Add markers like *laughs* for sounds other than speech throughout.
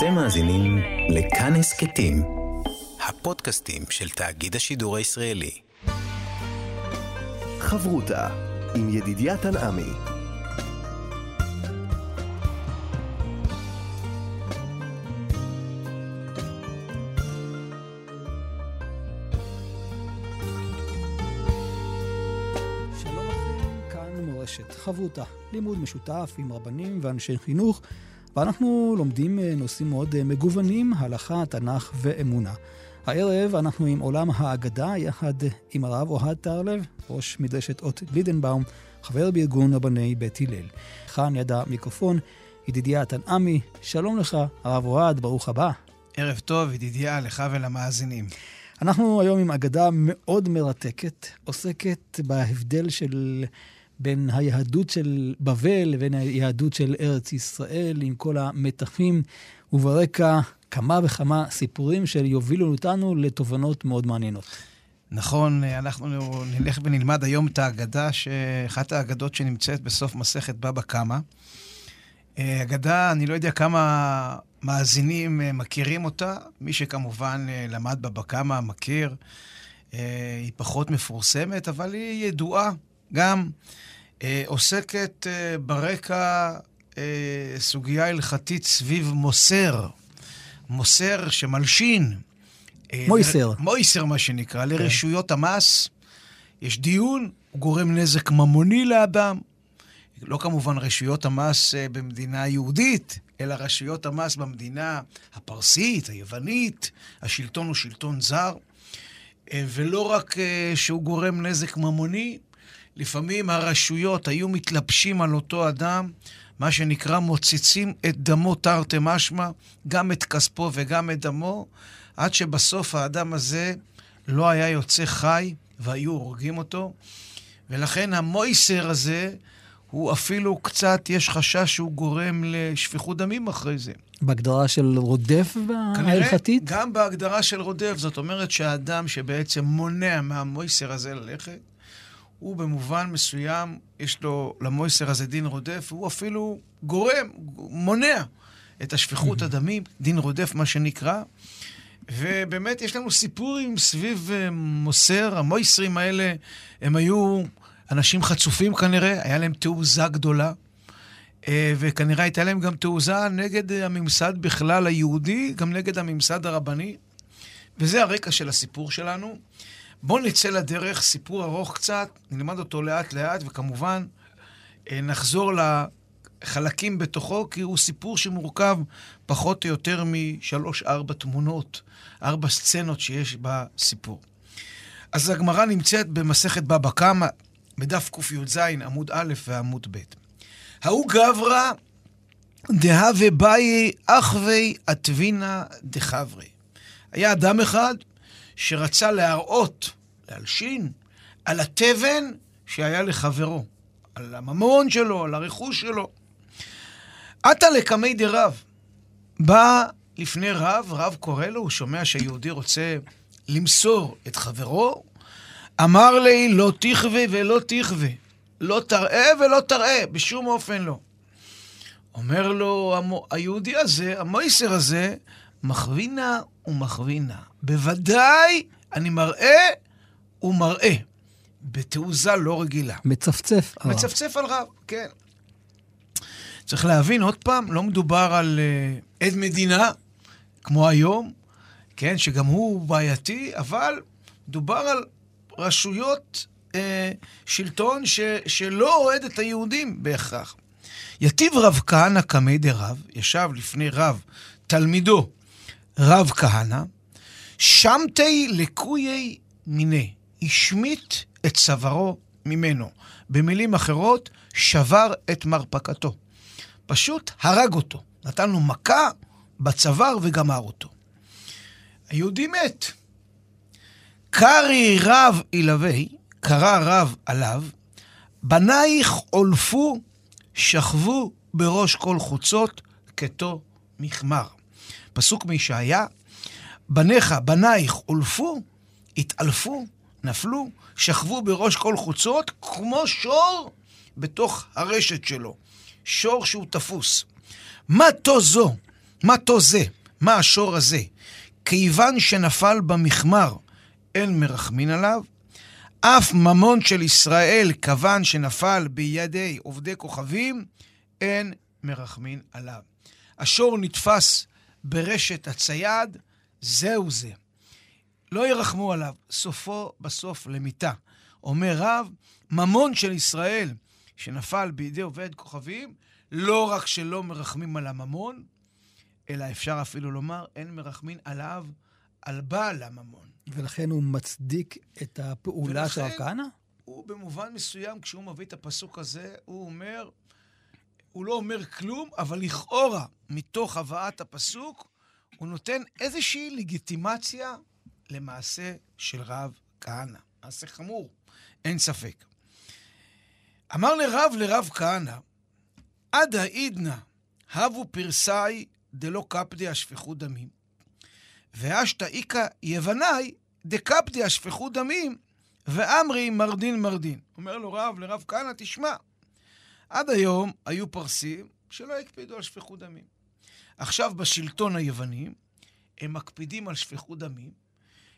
אתם מאזינים לכאן הסכתים, הפודקאסטים של תאגיד השידור הישראלי. חברותה עם ידידיה תנעמי. שלום לכם, כאן מורשת חברותה, לימוד משותף עם רבנים ואנשי חינוך, ואנחנו לומדים אה, נושאים מאוד אה, מגוונים, הלכה, תנ"ך ואמונה. הערב אנחנו עם עולם האגדה, יחד עם הרב אוהד טרלב, ראש מדרשת אות לידנבאום, חבר בארגון רבני בית הלל. כאן יד המיקרופון, ידידיה תנעמי, שלום לך, הרב אוהד, ברוך הבא. ערב טוב, ידידיה, לך ולמאזינים. אנחנו היום עם אגדה מאוד מרתקת, עוסקת בהבדל של בין היהדות של בבל לבין היהדות של ארץ ישראל, עם כל המתחים, וברקע כמה וכמה סיפורים שיובילו אותנו לתובנות מאוד מעניינות. נכון, אנחנו נלך ונלמד היום את האגדה, אחת האגדות שנמצאת בסוף מסכת בבא קמא. אגדה, אני לא יודע כמה מאזינים מכירים אותה, מי שכמובן למד בבא קמא מכיר. היא פחות מפורסמת, אבל היא ידועה גם. עוסקת ברקע סוגיה הלכתית סביב מוסר. מוסר שמלשין. מויסר. מויסר, מה שנקרא, okay. לרשויות המס. יש דיון, הוא גורם נזק ממוני לאדם. לא כמובן רשויות המס במדינה יהודית, אלא רשויות המס במדינה הפרסית, היוונית, השלטון הוא שלטון זר. ולא רק שהוא גורם נזק ממוני, לפעמים הרשויות היו מתלבשים על אותו אדם, מה שנקרא מוצצים את דמו תרתי משמע, גם את כספו וגם את דמו, עד שבסוף האדם הזה לא היה יוצא חי והיו הורגים אותו. ולכן המויסר הזה, הוא אפילו קצת, יש חשש שהוא גורם לשפיכות דמים אחרי זה. בהגדרה של רודף ההלכתית? גם בהגדרה של רודף. זאת אומרת שהאדם שבעצם מונע מהמויסר הזה ללכת, הוא במובן מסוים, יש לו למויסר הזה דין רודף, והוא אפילו גורם, מונע את השפיכות הדמים, דין רודף מה שנקרא. ובאמת יש לנו סיפורים סביב מוסר, המויסרים האלה, הם היו אנשים חצופים כנראה, היה להם תעוזה גדולה, וכנראה הייתה להם גם תעוזה נגד הממסד בכלל היהודי, גם נגד הממסד הרבני, וזה הרקע של הסיפור שלנו. בואו נצא לדרך, סיפור ארוך קצת, נלמד אותו לאט-לאט, וכמובן נחזור לחלקים בתוכו, כי הוא סיפור שמורכב פחות או יותר משלוש-ארבע תמונות, ארבע סצנות שיש בסיפור. אז הגמרא נמצאת במסכת בבא קמא, בדף קי"ז, עמוד א' ועמוד ב'. ההוא גברא דהווה באי אחווי אטבינה דחברי. היה אדם אחד שרצה להראות, להלשין, על התבן שהיה לחברו, על הממון שלו, על הרכוש שלו. עתה לקמי דרב. בא לפני רב, רב קורא לו, הוא שומע שהיהודי רוצה למסור את חברו, אמר לי, לא תכווה ולא תכווה. לא תראה ולא תראה, בשום אופן לא. אומר לו היהודי הזה, המויסר הזה, מכווינה ומכווינה. בוודאי אני מראה ומראה. בתעוזה לא רגילה. מצפצף על רב. מצפצף על רב, כן. צריך להבין, עוד פעם, לא מדובר על uh, עד מדינה, כמו היום, כן, שגם הוא בעייתי, אבל מדובר על רשויות uh, שלטון ש, שלא אוהד את היהודים בהכרח. יתיב רב כהנא קמי דרב, ישב לפני רב, תלמידו, רב כהנא, שמתי לקויי מיני, השמיט את צווארו ממנו. במילים אחרות, שבר את מרפקתו. פשוט הרג אותו. נתן לו מכה בצוואר וגמר אותו. היהודי מת. קרי רב ילווה, קרא רב עליו, בנייך עולפו, שכבו בראש כל חוצות, כתו מכמר. פסוק מישעיה, בניך, בנייך עולפו, התעלפו, נפלו, שכבו בראש כל חוצות, כמו שור בתוך הרשת שלו. שור שהוא תפוס. מה תו זו מה תו זה? מה השור הזה? כיוון שנפל במכמר, אין מרחמין עליו. אף ממון של ישראל, כיוון שנפל בידי עובדי כוכבים, אין מרחמין עליו. השור נתפס ברשת הצייד, זהו זה. לא ירחמו עליו, סופו בסוף למיתה. אומר רב, ממון של ישראל שנפל בידי עובד כוכבים, לא רק שלא מרחמים על הממון, אלא אפשר אפילו לומר, אין מרחמין עליו, על בעל הממון. ולכן הוא מצדיק את הפעולה של הרב כהנא? הוא במובן מסוים, כשהוא מביא את הפסוק הזה, הוא אומר, הוא לא אומר כלום, אבל לכאורה, מתוך הבאת הפסוק, הוא נותן איזושהי לגיטימציה למעשה של רב כהנא. מעשה חמור, אין ספק. אמר לרב לרב כהנא, עד העידנא הבו פרסאי דלא קפדי השפכו דמים, ואשתא איכא יבנאי דקפדי השפכו דמים, ואמרי מרדין מרדין. אומר לו רב לרב כהנא, תשמע, עד היום היו פרסים שלא הקפידו על שפיכות דמים. עכשיו בשלטון היוונים, הם מקפידים על שפיכות דמים,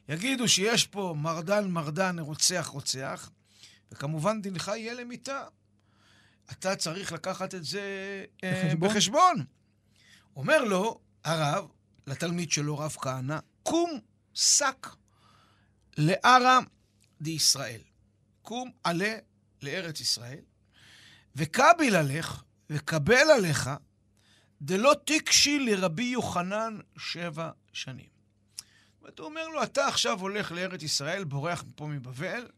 יגידו שיש פה מרדן מרדן, רוצח רוצח, וכמובן דינך יהיה למיתה. אתה צריך לקחת את זה אה, בחשבון. בחשבון. אומר לו הרב, לתלמיד שלו, רב כהנא, קום שק לערא דישראל. קום עלה לארץ ישראל, וקביל עליך, וקבל עליך, דלא תקשי לרבי יוחנן שבע שנים. זאת הוא אומר לו, אתה עכשיו הולך לארץ ישראל, בורח מפה מבבל,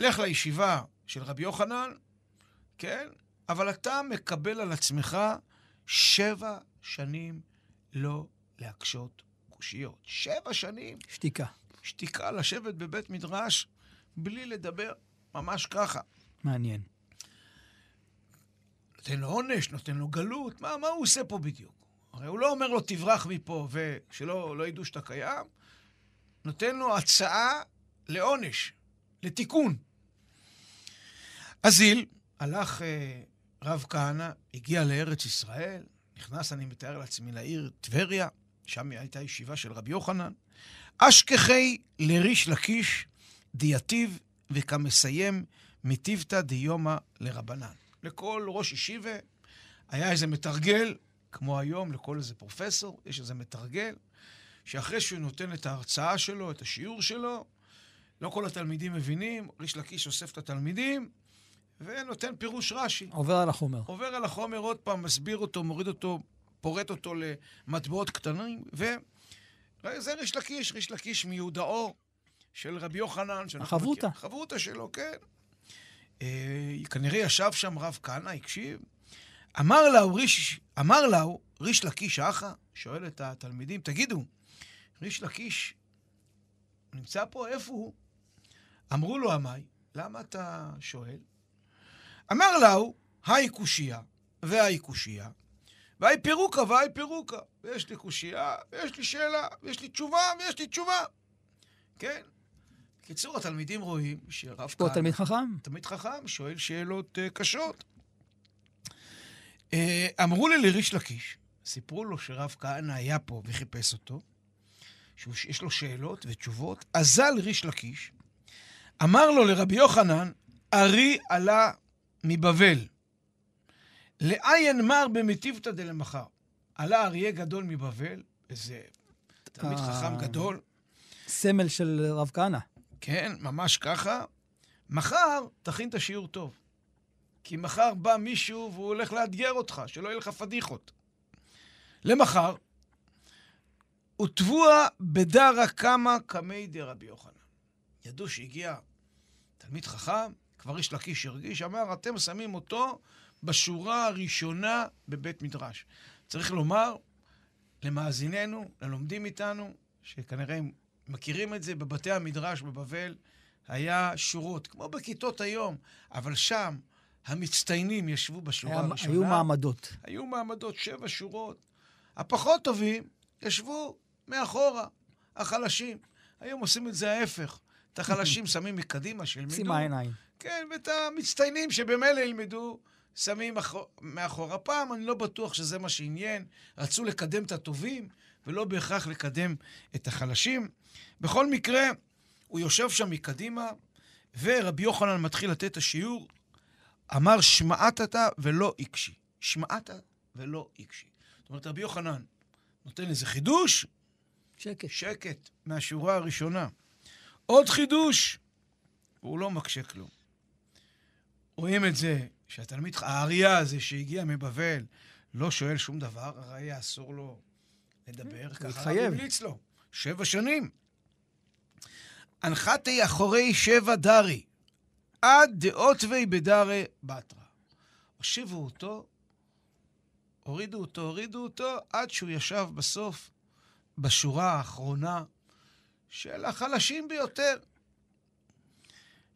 לך לישיבה של רבי יוחנן, כן? אבל אתה מקבל על עצמך שבע שנים לא להקשות קושיות. שבע שנים שתיקה. שתיקה לשבת בבית מדרש בלי לדבר, ממש ככה. מעניין. נותן לו עונש, נותן לו גלות, מה, מה הוא עושה פה בדיוק? הרי הוא לא אומר לו תברח מפה ושלא לא ידעו שאתה קיים, נותן לו הצעה לעונש, לתיקון. אזיל, הלך אה, רב כהנא, הגיע לארץ ישראל, נכנס, אני מתאר לעצמי, לעיר טבריה, שם הייתה ישיבה של רבי יוחנן. אשכחי לריש לקיש דיאטיב וכמסיים מטיבתא דיומא לרבנן. לכל ראש ישיבה היה איזה מתרגל, כמו היום לכל איזה פרופסור, יש איזה מתרגל, שאחרי שהוא נותן את ההרצאה שלו, את השיעור שלו, לא כל התלמידים מבינים, ריש לקיש אוסף את התלמידים ונותן פירוש רש"י. עובר על החומר. עובר על החומר עוד פעם, מסביר אותו, מוריד אותו, פורט אותו למטבעות קטנים, ו... זה ריש לקיש, ריש לקיש מיהודאו של רבי יוחנן. החברותא. מכיר- החברותא שלו, כן. אה, כנראה ישב שם רב כהנא, הקשיב. אמר לו ריש, אמר לו, ריש לקיש אחא, שואל את התלמידים, תגידו, ריש לקיש נמצא פה, איפה הוא? אמרו לו עמי, למה אתה שואל? אמר לו, היי קושייה והי קושייה, והי פירוקה והי פירוקה. ויש לי קושייה, ויש לי שאלה, ויש לי תשובה, ויש לי תשובה. כן? בקיצור, התלמידים רואים שרב כהנא, תלמיד חכם. תלמיד חכם, שואל שאלות uh, קשות. Uh, אמרו לי לריש לקיש, סיפרו לו שרב כהנא היה פה וחיפש אותו, שיש לו שאלות ותשובות, אזל ריש לקיש, אמר לו לרבי יוחנן, ארי עלה מבבל, לעיין מר במטיבתא דלמחר. עלה אריה גדול מבבל, איזה תלמיד. חכם גדול, סמל של רב כהנא. כן, ממש ככה. מחר תכין את השיעור טוב. כי מחר בא מישהו והוא הולך לאתגר אותך, שלא יהיה לך פדיחות. למחר, וטבוע בדרא קמא קמי דרבי יוחנן. ידעו שהגיע תלמיד חכם, כבר איש לקיש הרגיש, אמר, אתם שמים אותו בשורה הראשונה בבית מדרש. צריך לומר למאזיננו, ללומדים איתנו, שכנראה הם מכירים את זה, בבתי המדרש בבבל היה שורות, כמו בכיתות היום, אבל שם המצטיינים ישבו בשורה היה- הראשונה. היו מעמדות. היו מעמדות, שבע שורות. הפחות טובים ישבו מאחורה, החלשים. היום עושים את זה ההפך. את החלשים *laughs* שמים מקדימה, שילמדו. שימה עיניים. כן, ואת המצטיינים שבמילא ילמדו, שמים מאחור. הפעם אני לא בטוח שזה מה שעניין. רצו לקדם את הטובים, ולא בהכרח לקדם את החלשים. בכל מקרה, הוא יושב שם מקדימה, ורבי יוחנן מתחיל לתת את השיעור. אמר, שמעת אתה ולא הקשי. שמעת ולא הקשי. זאת אומרת, רבי יוחנן נותן איזה חידוש, שקט. שקט, מהשורה הראשונה. עוד חידוש, והוא לא מקשה כלום. רואים את זה שהתלמיד, האריה הזה שהגיע מבבל, לא שואל שום דבר, הרי אסור לו לדבר, ככה. הרב המליץ לו. שבע שנים. הנחתי אחורי שבע דרי, עד דעות וי בדרי בתרא. הושיבו אותו, הורידו אותו, הורידו אותו, עד שהוא ישב בסוף, בשורה האחרונה של החלשים ביותר.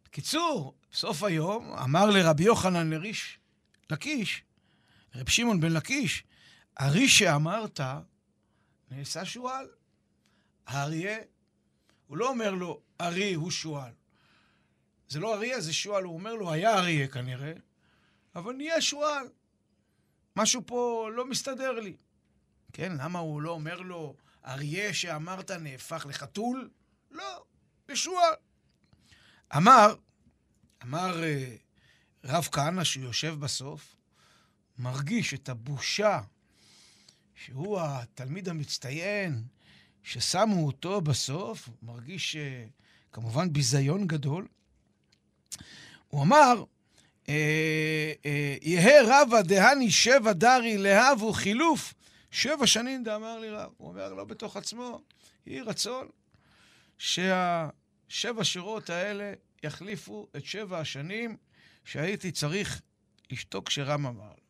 בקיצור, בסוף היום אמר לרבי יוחנן לריש לקיש, רב שמעון בן לקיש, הרי שאמרת נעשה שועל. האריה, הוא לא אומר לו, ארי הוא שועל. זה לא אריה, זה שועל. הוא אומר לו, היה אריה כנראה, אבל נהיה שועל. משהו פה לא מסתדר לי. כן, למה הוא לא אומר לו, אריה שאמרת נהפך לחתול? לא, לשועל. אמר, אמר אה, רב כהנא שהוא יושב בסוף, מרגיש את הבושה שהוא התלמיד המצטיין, ששמו אותו בסוף, מרגיש אה, כמובן ביזיון גדול. הוא אמר, אה, אה, יהא רבא דהני שבע דרי להבו חילוף, שבע שנים דאמר לי רב. הוא אומר לא בתוך עצמו, יהי רצון שהשבע שורות האלה יחליפו את שבע השנים שהייתי צריך לשתוק כשרם אמר לו.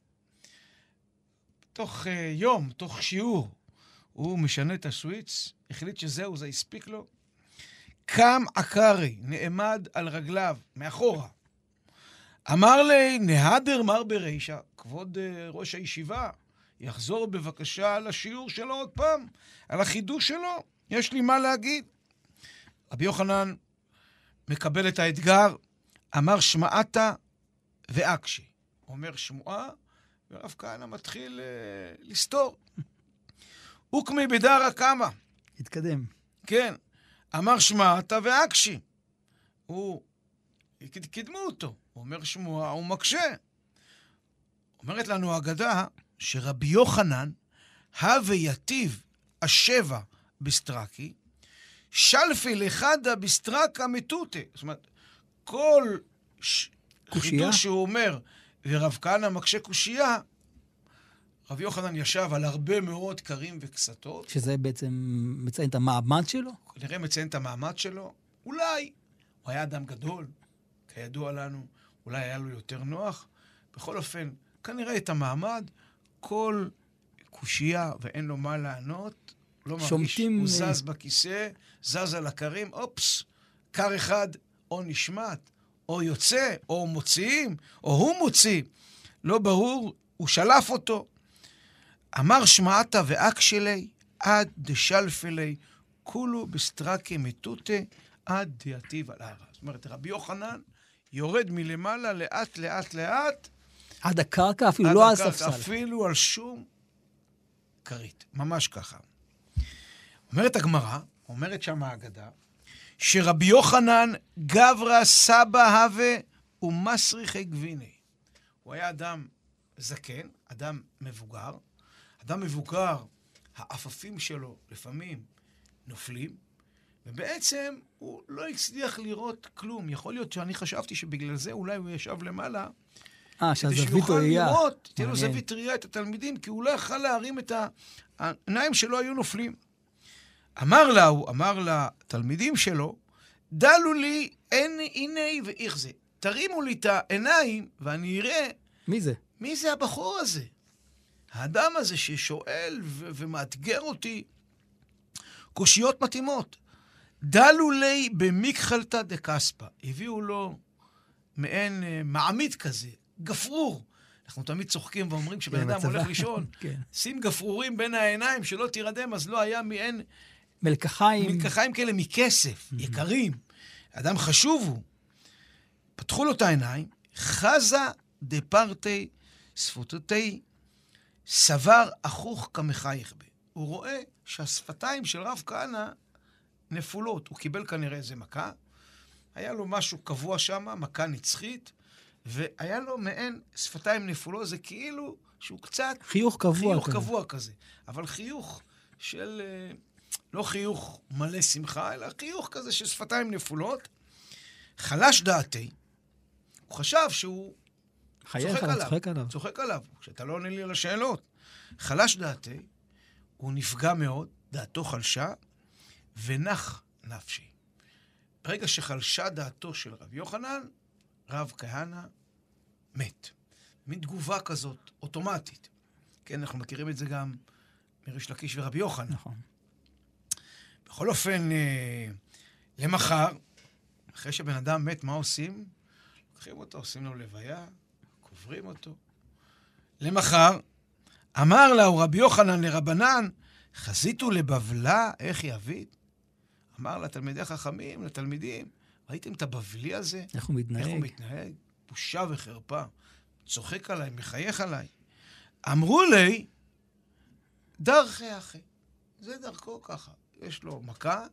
תוך uh, יום, תוך שיעור, הוא משנה את הסוויץ, החליט שזהו, זה הספיק לו. קם עקרי, נעמד על רגליו, מאחורה. אמר לי, נהדר מר ברישא, כבוד uh, ראש הישיבה, יחזור בבקשה על השיעור שלו עוד פעם, על החידוש שלו, יש לי מה להגיד. רבי יוחנן מקבל את האתגר, אמר שמעת ואקשי. אומר שמועה, ורב כהנא מתחיל uh, לסתור. אוקמי בדרא קמא. התקדם. כן. אמר שמעת ואקשי. הוא... קידמו אותו. הוא אומר שמועה, הוא מקשה. אומרת לנו האגדה שרבי יוחנן, הווה יתיב השבע בסטרקי, שלפי לחדה בסטרקה מטוטה. זאת אומרת, כל ש... חידוש שהוא אומר, ורב כהנא מקשה קושייה, רב יוחנן ישב על הרבה מאוד קרים וקסתות. שזה בעצם מציין את המעמד שלו? כנראה מציין את המעמד שלו. אולי. הוא היה אדם גדול, כידוע לנו, אולי היה לו יותר נוח. בכל אופן, כנראה את המעמד, כל קושייה ואין לו מה לענות, לא מרגיש. הוא זז בכיסא, זז על הכרים, אופס, קר אחד או נשמט, או יוצא, או מוציאים, או הוא מוציא. לא ברור, הוא שלף אותו. אמר שמעת ואקשלי עד דשלפלי כולו בסטרקי מטוטה עד דיאטיב על ההר. זאת אומרת, רבי יוחנן יורד מלמעלה לאט, לאט, לאט. עד הקרקע, אפילו עד לא על ספסל. אפילו על שום כרית. ממש ככה. אומרת הגמרא, אומרת שם האגדה, שרבי יוחנן גברא סבא הווה ומסריחי גביני. הוא היה אדם זקן, אדם מבוגר. אדם מבוגר, העפפים שלו לפעמים נופלים, ובעצם הוא לא הצליח לראות כלום. יכול להיות שאני חשבתי שבגלל זה אולי הוא ישב למעלה, אה, כדי שהזווית שיוכל ראייה. לראות, תהיה לו. זווית ראייה את התלמידים, כי הוא לא יכל להרים את העיניים שלו היו נופלים. אמר לה, הוא אמר לתלמידים שלו, דלו לי אין הנה ואיך זה. תרימו לי את העיניים ואני אראה מי זה? מי זה הבחור הזה? האדם הזה ששואל ו- ומאתגר אותי קושיות מתאימות. דלו לי במיקחלתא דקספא. הביאו לו מעין אה, מעמיד כזה, גפרור. אנחנו תמיד צוחקים ואומרים כשבן כן, אדם. הולך לישון, *laughs* כן. שים גפרורים בין העיניים שלא תירדם, אז לא היה מעין מלקחיים. מלקחיים כאלה מכסף, יקרים. אדם חשוב הוא. פתחו לו את העיניים, חזה דפרטי שפתותי סבר אחוך כמחייך בי. הוא רואה שהשפתיים של רב כהנא נפולות. הוא קיבל כנראה איזה מכה, היה לו משהו קבוע שם, מכה נצחית, והיה לו מעין שפתיים נפולות, זה כאילו שהוא קצת... חיוך קבוע חיוך כזה. קבוע כזה. אבל חיוך של... לא חיוך מלא שמחה, אלא חיוך כזה של שפתיים נפולות. חלש דעתי, הוא חשב שהוא חייך צוחק עליו. צוחק עליו. צוחק עליו, כשאתה לא עונה לי על השאלות. חלש דעתי, הוא נפגע מאוד, דעתו חלשה, ונח נפשי. ברגע שחלשה דעתו של רב יוחנן, רב כהנא מת. מין תגובה כזאת, אוטומטית. כן, אנחנו מכירים את זה גם מריש לקיש ורבי יוחנן. נכון. בכל אופן, אה, למחר, אחרי שבן אדם מת, מה עושים? לוקחים אותו, עושים לו לוויה, קוברים אותו. למחר, אמר לה רבי יוחנן לרבנן, חזיתו לבבלה, איך יבית? אמר לתלמידי חכמים, לתלמידים, ראיתם את הבבלי הזה? איך הוא איך הוא מתנהג? מתנהג? בושה וחרפה. צוחק עליי, מחייך עליי. אמרו לי, דרכי אחי. זה דרכו ככה. יש לו מכה,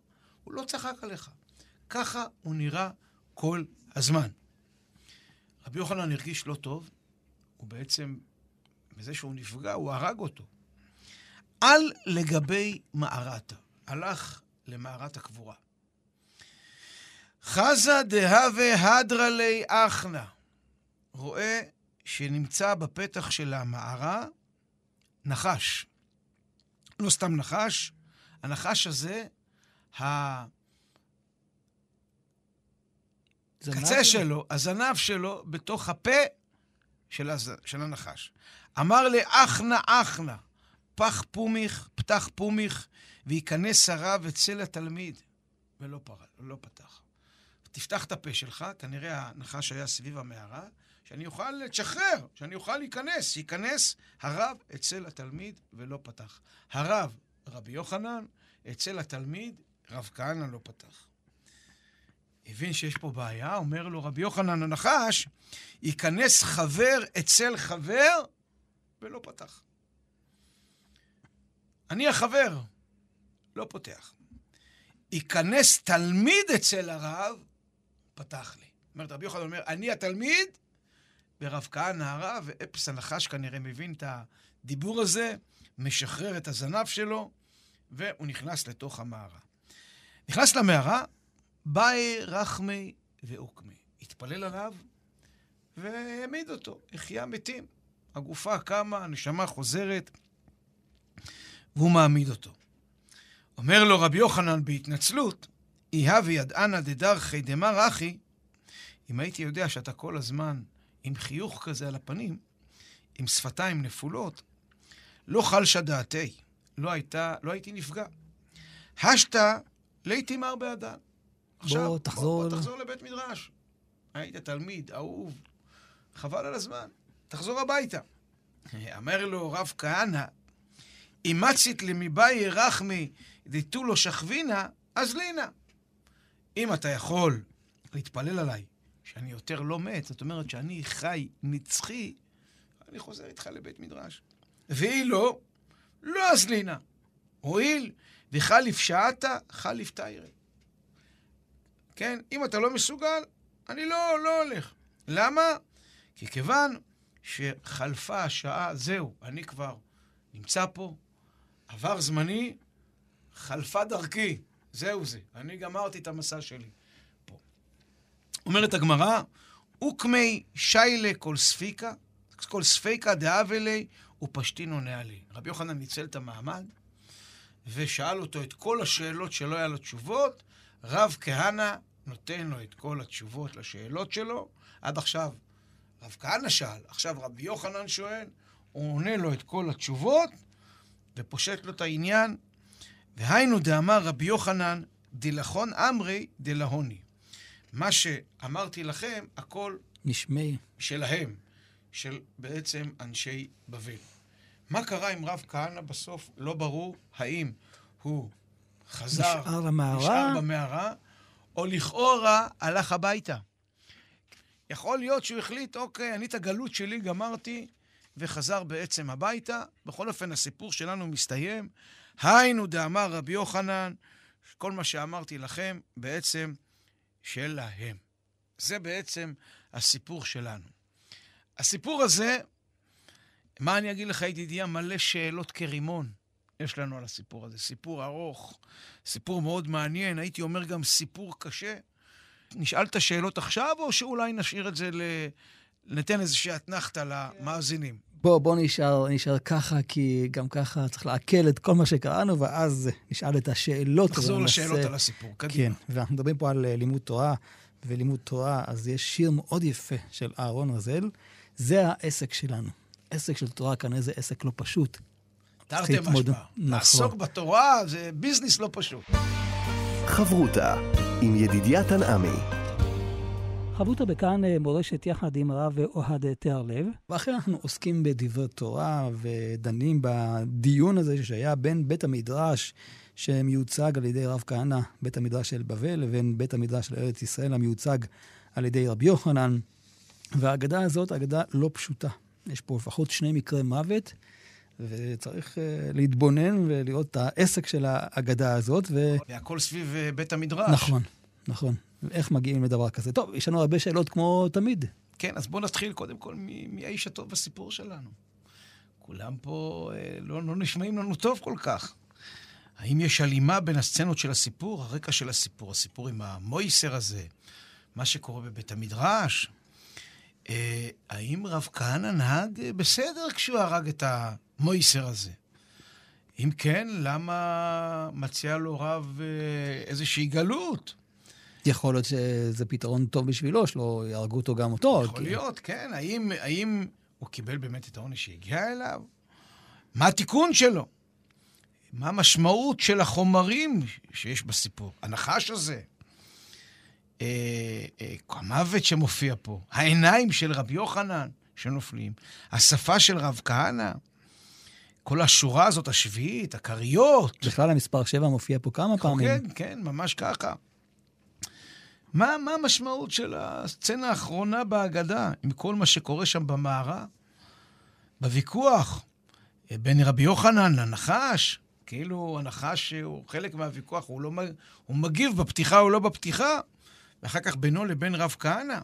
הוא לא צחק עליך. ככה הוא נראה כל הזמן. רבי יוחנן הרגיש לא טוב, הוא בעצם, בזה שהוא נפגע, הוא הרג אותו. על לגבי מערתה. הלך למערת הקבורה. חזה דהווה הדרה לי אחנה. רואה שנמצא בפתח של המערה נחש. לא סתם נחש, הנחש הזה, הקצה זנב? שלו, הזנב שלו, בתוך הפה של, הז... של הנחש. אמר לאחנה אחנה, פח פומיך, פתח פומיך, וייכנס הרב אצל התלמיד. ולא פר... לא פתח. תפתח את הפה שלך, כנראה הנחש היה סביב המערה, שאני אוכל לשחרר, שאני אוכל להיכנס. ייכנס הרב אצל התלמיד ולא פתח. הרב, רבי יוחנן, אצל התלמיד, רב כהנא לא פתח. הבין שיש פה בעיה, אומר לו רבי יוחנן הנחש, ייכנס חבר אצל חבר ולא פתח. אני החבר, לא פותח. ייכנס תלמיד אצל הרב, פתח לי. אומרת רבי יוחנן אומר, אני התלמיד, ורב כהנא הרב, ואפס הנחש כנראה מבין את הדיבור הזה, משחרר את הזנב שלו, והוא נכנס לתוך המערה. נכנס למערה, באי רחמי ואוקמי. התפלל עליו והעמיד אותו, החיה מתים. הגופה קמה, הנשמה חוזרת, והוא מעמיד אותו. אומר לו רבי יוחנן בהתנצלות, איה וידענה דדרכי דמר אחי, אם הייתי יודע שאתה כל הזמן עם חיוך כזה על הפנים, עם שפתיים נפולות, לא חלשה דעתי, לא, הייתה, לא הייתי נפגע. השתא ליתי מר באדן. עכשיו, תחזור בוא, בוא תחזור לבית מדרש. היית תלמיד, אהוב, חבל על הזמן, תחזור הביתה. אמר לו רב כהנא, אם מצית למבאי רחמי דתו לו שכבינה, אז לינה. אם אתה יכול להתפלל עליי שאני יותר לא מת, זאת אומרת שאני חי נצחי, אני חוזר איתך לבית מדרש. והיא לא, אז לינה. הואיל וחליף שעתה, חליף תיירי. כן, אם אתה לא מסוגל, אני לא, לא הולך. למה? כי כיוון שחלפה השעה, זהו, אני כבר נמצא פה, עבר זמני, חלפה דרכי. זהו זה, אני גמרתי את המסע שלי פה. אומרת הגמרא, אוקמי שיילה כל ספיקה, כל ספיקה דאבלי ופשטינו נעלי. רבי יוחנן ניצל את המעמד ושאל אותו את כל השאלות שלא היה לו תשובות, רב כהנא נותן לו את כל התשובות לשאלות שלו. עד עכשיו רב כהנא שאל, עכשיו רבי יוחנן שואל, הוא עונה לו את כל התשובות ופושט לו את העניין. והיינו דאמר רבי יוחנן, דלכון אמרי דלהוני. מה שאמרתי לכם, הכל נשמי. שלהם, של בעצם אנשי בבל. מה קרה עם רב כהנא בסוף? לא ברור האם הוא חזר, נשאר במערה? נשאר במערה, או לכאורה הלך הביתה. יכול להיות שהוא החליט, אוקיי, אני את הגלות שלי גמרתי, וחזר בעצם הביתה. בכל אופן, הסיפור שלנו מסתיים. היינו דאמר רבי יוחנן, כל מה שאמרתי לכם בעצם שלהם. זה בעצם הסיפור שלנו. הסיפור הזה, מה אני אגיד לך, ידידיה, מלא שאלות כרימון יש לנו על הסיפור הזה. סיפור ארוך, סיפור מאוד מעניין, הייתי אומר גם סיפור קשה. נשאל את השאלות עכשיו, או שאולי נשאיר את זה ל... ניתן איזושהי אתנחתא למאזינים. בוא, בוא נשאר, נשאר ככה, כי גם ככה צריך לעכל את כל מה שקראנו, ואז נשאל את השאלות. נחזור לשאלות על הסיפור, קדימה. כן, ואנחנו מדברים פה על אה, לימוד תורה, ולימוד תורה, אז יש שיר מאוד יפה של אהרון רזל, זה העסק שלנו. עסק של תורה כנראה זה עסק לא פשוט. תרתי משמע. נכון. לעסוק בתורה זה ביזנס לא פשוט. חברותה עם ידידיה תנעמי. חברותא בכאן אה, מורשת יחד עם הרב אוהד תיארלב, ואחרי אנחנו עוסקים בדברי תורה ודנים בדיון הזה שהיה בין בית המדרש שמיוצג על ידי רב כהנא, בית המדרש של בבל, לבין בית המדרש של ארץ ישראל המיוצג על ידי רבי יוחנן. והאגדה הזאת אגדה לא פשוטה. יש פה לפחות שני מקרי מוות, וצריך uh, להתבונן ולראות את העסק של האגדה הזאת. ו... והכל סביב uh, בית המדרש. נכון, נכון. איך מגיעים לדבר כזה? טוב, יש לנו הרבה שאלות כמו תמיד. כן, אז בואו נתחיל קודם כל מי האיש הטוב בסיפור שלנו. כולם פה אה, לא, לא נשמעים לנו טוב כל כך. האם יש הלימה בין הסצנות של הסיפור, הרקע של הסיפור, הסיפור עם המויסר הזה, מה שקורה בבית המדרש? אה, האם רב כהנא נהג בסדר כשהוא הרג את המויסר הזה? אם כן, למה מציע לו רב אה, איזושהי גלות? יכול להיות שזה פתרון טוב בשבילו, שלא יהרגו אותו גם אותו. יכול כי... להיות, כן. האם, האם הוא קיבל באמת את העונש שהגיע אליו? מה התיקון שלו? מה המשמעות של החומרים שיש בסיפור? הנחש הזה, אה, אה, המוות שמופיע פה, העיניים של רבי יוחנן שנופלים, השפה של רב כהנא, כל השורה הזאת, השביעית, הכריות. בכלל המספר 7 מופיע פה כמה פעמים. כן, כן, ממש ככה. מה, מה המשמעות של הסצנה האחרונה בהגדה, עם כל מה שקורה שם במערה? בוויכוח בין רבי יוחנן לנחש, כאילו הנחש הוא חלק מהוויכוח, הוא, לא, הוא מגיב בפתיחה או לא בפתיחה, ואחר כך בינו לבין רב כהנא.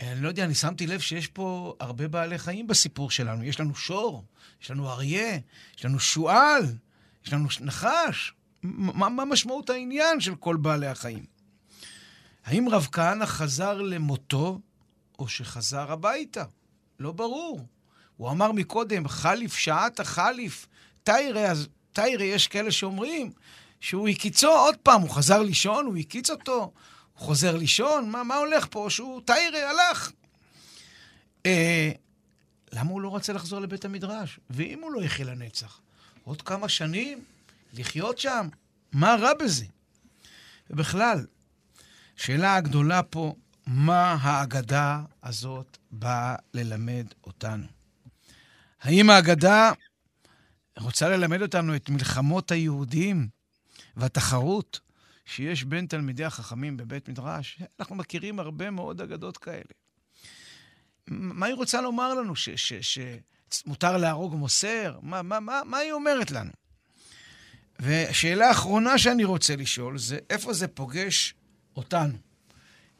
אני לא יודע, אני שמתי לב שיש פה הרבה בעלי חיים בסיפור שלנו. יש לנו שור, יש לנו אריה, יש לנו שועל, יש לנו נחש. מה, מה משמעות העניין של כל בעלי החיים? האם רב כהנא חזר למותו, או שחזר הביתה? לא ברור. הוא אמר מקודם, חליף שעת החליף, תיירה, תיירה, יש כאלה שאומרים שהוא הקיצו עוד פעם, הוא חזר לישון, הוא הקיץ אותו, חוזר לישון, מה, מה הולך פה? שהוא תיירה, הלך. אה, למה הוא לא רוצה לחזור לבית המדרש? ואם הוא לא יחיה לנצח? עוד כמה שנים לחיות שם? מה רע בזה? ובכלל, השאלה הגדולה פה, מה האגדה הזאת באה ללמד אותנו? האם האגדה רוצה ללמד אותנו את מלחמות היהודים והתחרות שיש בין תלמידי החכמים בבית מדרש? אנחנו מכירים הרבה מאוד אגדות כאלה. מה היא רוצה לומר לנו? שמותר להרוג מוסר? מה, מה, מה, מה היא אומרת לנו? והשאלה האחרונה שאני רוצה לשאול זה, איפה זה פוגש אותנו.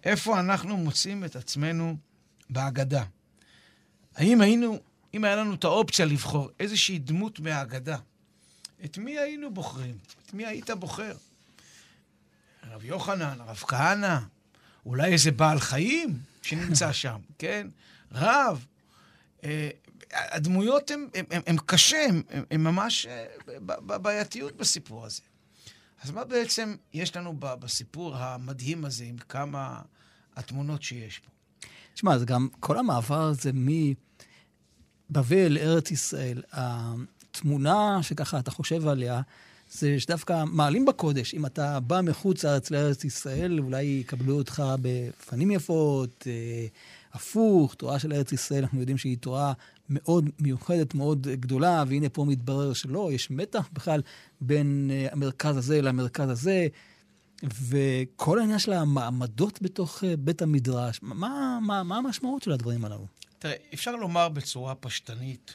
איפה אנחנו מוצאים את עצמנו בהגדה? האם היינו, אם היה לנו את האופציה לבחור איזושהי דמות מההגדה, את מי היינו בוחרים? את מי היית בוחר? הרב יוחנן, הרב כהנא, אולי איזה בעל חיים שנמצא *laughs* שם, כן? רב. אה, הדמויות הן קשה, הן ממש אה, בעייתיות בסיפור הזה. אז מה בעצם יש לנו בסיפור המדהים הזה עם כמה התמונות שיש פה? תשמע, זה גם כל המעבר הזה מבבל לארץ ישראל, התמונה שככה אתה חושב עליה, זה שדווקא מעלים בקודש. אם אתה בא מחוץ לארץ לארץ ישראל, אולי יקבלו אותך בפנים יפות, אה, הפוך, תורה של ארץ ישראל, אנחנו יודעים שהיא תורה מאוד מיוחדת, מאוד גדולה, והנה פה מתברר שלא, יש מתח בכלל בין uh, המרכז הזה למרכז הזה, וכל העניין של המעמדות בתוך uh, בית המדרש, מה, מה, מה המשמעות של הדברים הללו? תראה, אפשר לומר בצורה פשטנית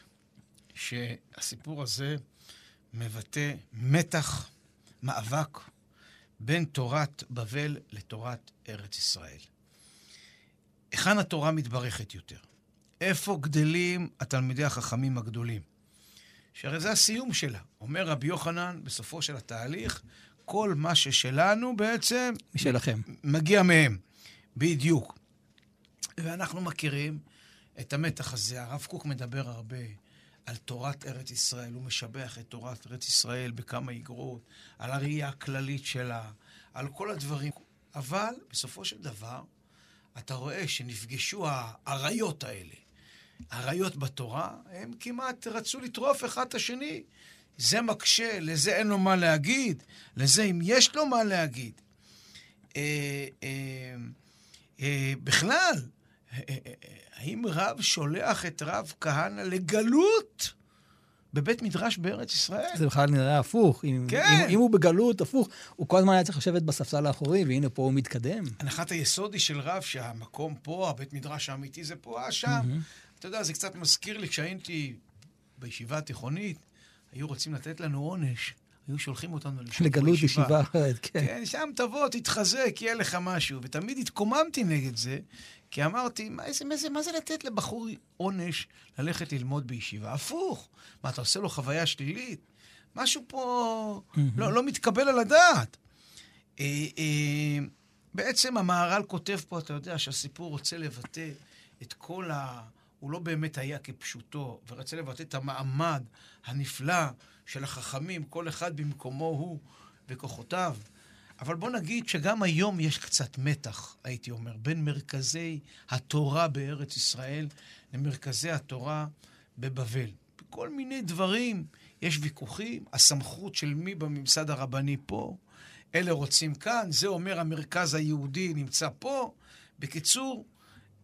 שהסיפור הזה מבטא מתח, מאבק, בין תורת בבל לתורת ארץ ישראל. היכן התורה מתברכת יותר? איפה גדלים התלמידי החכמים הגדולים? שהרי זה הסיום שלה. אומר רבי יוחנן, בסופו של התהליך, כל מה ששלנו בעצם... משלכם. מגיע מהם. בדיוק. ואנחנו מכירים את המתח הזה. הרב קוק מדבר הרבה על תורת ארץ ישראל. הוא משבח את תורת ארץ ישראל בכמה איגרות, על הראייה הכללית שלה, על כל הדברים. אבל בסופו של דבר, אתה רואה שנפגשו האריות האלה. האריות בתורה, הם כמעט רצו לטרוף אחד את השני. זה מקשה, לזה אין לו מה להגיד, לזה אם יש לו מה להגיד. אה, אה, אה, בכלל, האם רב שולח את רב כהנא לגלות בבית מדרש בארץ ישראל? זה בכלל נראה הפוך. אם, כן. אם, אם הוא בגלות, הפוך. הוא כל הזמן היה צריך לשבת בספסל האחורי, והנה פה הוא מתקדם. הנחת היסוד היא של רב שהמקום פה, הבית מדרש האמיתי זה פה, אה, שם. אתה יודע, זה קצת מזכיר לי כשהייתי בישיבה התיכונית, היו רוצים לתת לנו עונש, היו שולחים אותנו לשם לגלות ישיבה אחרת, *laughs* כן. כן, שם תבוא, תתחזק, יהיה לך משהו. ותמיד התקוממתי נגד זה, כי אמרתי, מה, איזה, מה, זה, מה זה לתת לבחור עונש ללכת ללמוד בישיבה? הפוך. מה, אתה עושה לו חוויה שלילית? משהו פה לא, לא מתקבל על הדעת. אה, אה, בעצם המהר"ל כותב פה, אתה יודע, שהסיפור רוצה לבטא את כל ה... הוא לא באמת היה כפשוטו, ורצה לבטא את המעמד הנפלא של החכמים, כל אחד במקומו הוא וכוחותיו. אבל בוא נגיד שגם היום יש קצת מתח, הייתי אומר, בין מרכזי התורה בארץ ישראל למרכזי התורה בבבל. בכל מיני דברים יש ויכוחים, הסמכות של מי בממסד הרבני פה, אלה רוצים כאן, זה אומר המרכז היהודי נמצא פה. בקיצור,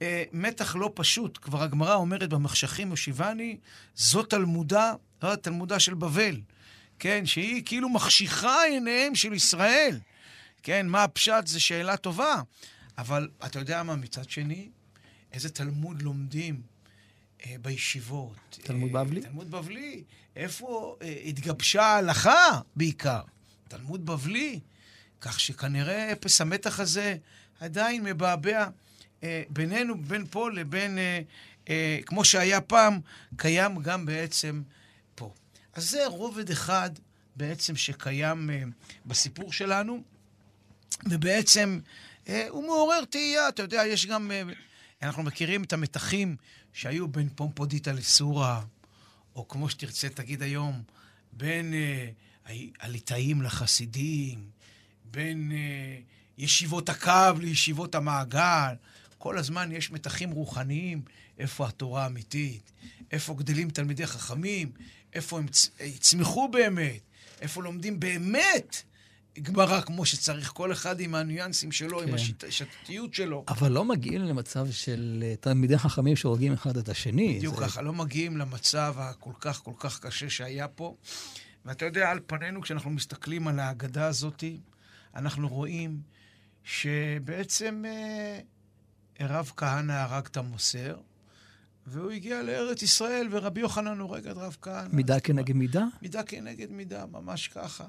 אה, מתח לא פשוט. כבר הגמרא אומרת במחשכים יושיבני, זו תלמודה, לא תלמודה של בבל, כן? שהיא כאילו מחשיכה עיניהם של ישראל. כן, מה הפשט? זו שאלה טובה. אבל אתה יודע מה, מצד שני, איזה תלמוד לומדים אה, בישיבות. תלמוד אה, בבלי? תלמוד בבלי. איפה אה, התגבשה ההלכה בעיקר? תלמוד בבלי. כך שכנראה אפס המתח הזה עדיין מבעבע אה, בינינו, בין פה לבין, אה, אה, כמו שהיה פעם, קיים גם בעצם פה. אז זה רובד אחד בעצם שקיים אה, בסיפור שלנו, ובעצם אה, הוא מעורר תהייה. אתה יודע, יש גם... אה, אנחנו מכירים את המתחים שהיו בין פומפודיטה לסורה, או כמו שתרצה, תגיד היום, בין אה, הליטאים לחסידים, בין אה, ישיבות הקו לישיבות המעגל. כל הזמן יש מתחים רוחניים, איפה התורה האמיתית, איפה גדלים תלמידי חכמים, איפה הם צ- יצמחו באמת, איפה לומדים באמת גמרא כמו שצריך, כל אחד עם הניואנסים שלו, עם כן. השיט- השיטתיות שלו. אבל לא מגיעים למצב של אה, תלמידי חכמים שהורגים אחד את השני. בדיוק זה- ככה, לא מגיעים למצב הכל כך כל כך קשה שהיה פה. ואתה יודע, על פנינו, כשאנחנו מסתכלים על ההגדה הזאת, אנחנו רואים שבעצם אה, רב כהנא הרג את המוסר, והוא הגיע לארץ ישראל, ורבי יוחנן הורג את רב כהנא. מידה כנגד מידה? מידה כנגד מידה, ממש ככה.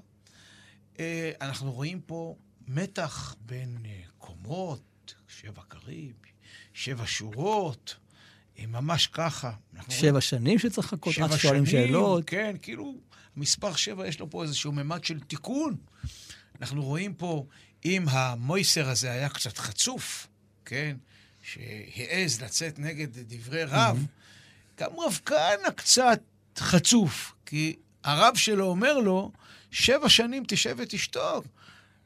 אה, אנחנו רואים פה מתח בין אה, קומות, שבע קרים, שבע שורות, אה, ממש ככה. שבע שנים שצריך לחכות, רק שואלים שאלות. כן, כאילו, מספר שבע יש לו פה איזשהו ממד של תיקון. אנחנו רואים פה, אם המויסר הזה היה קצת חצוף, כן, שהעז לצאת נגד דברי רב, גם רב כהנא קצת חצוף, כי הרב שלו אומר לו, שבע שנים תשב ותשתוק.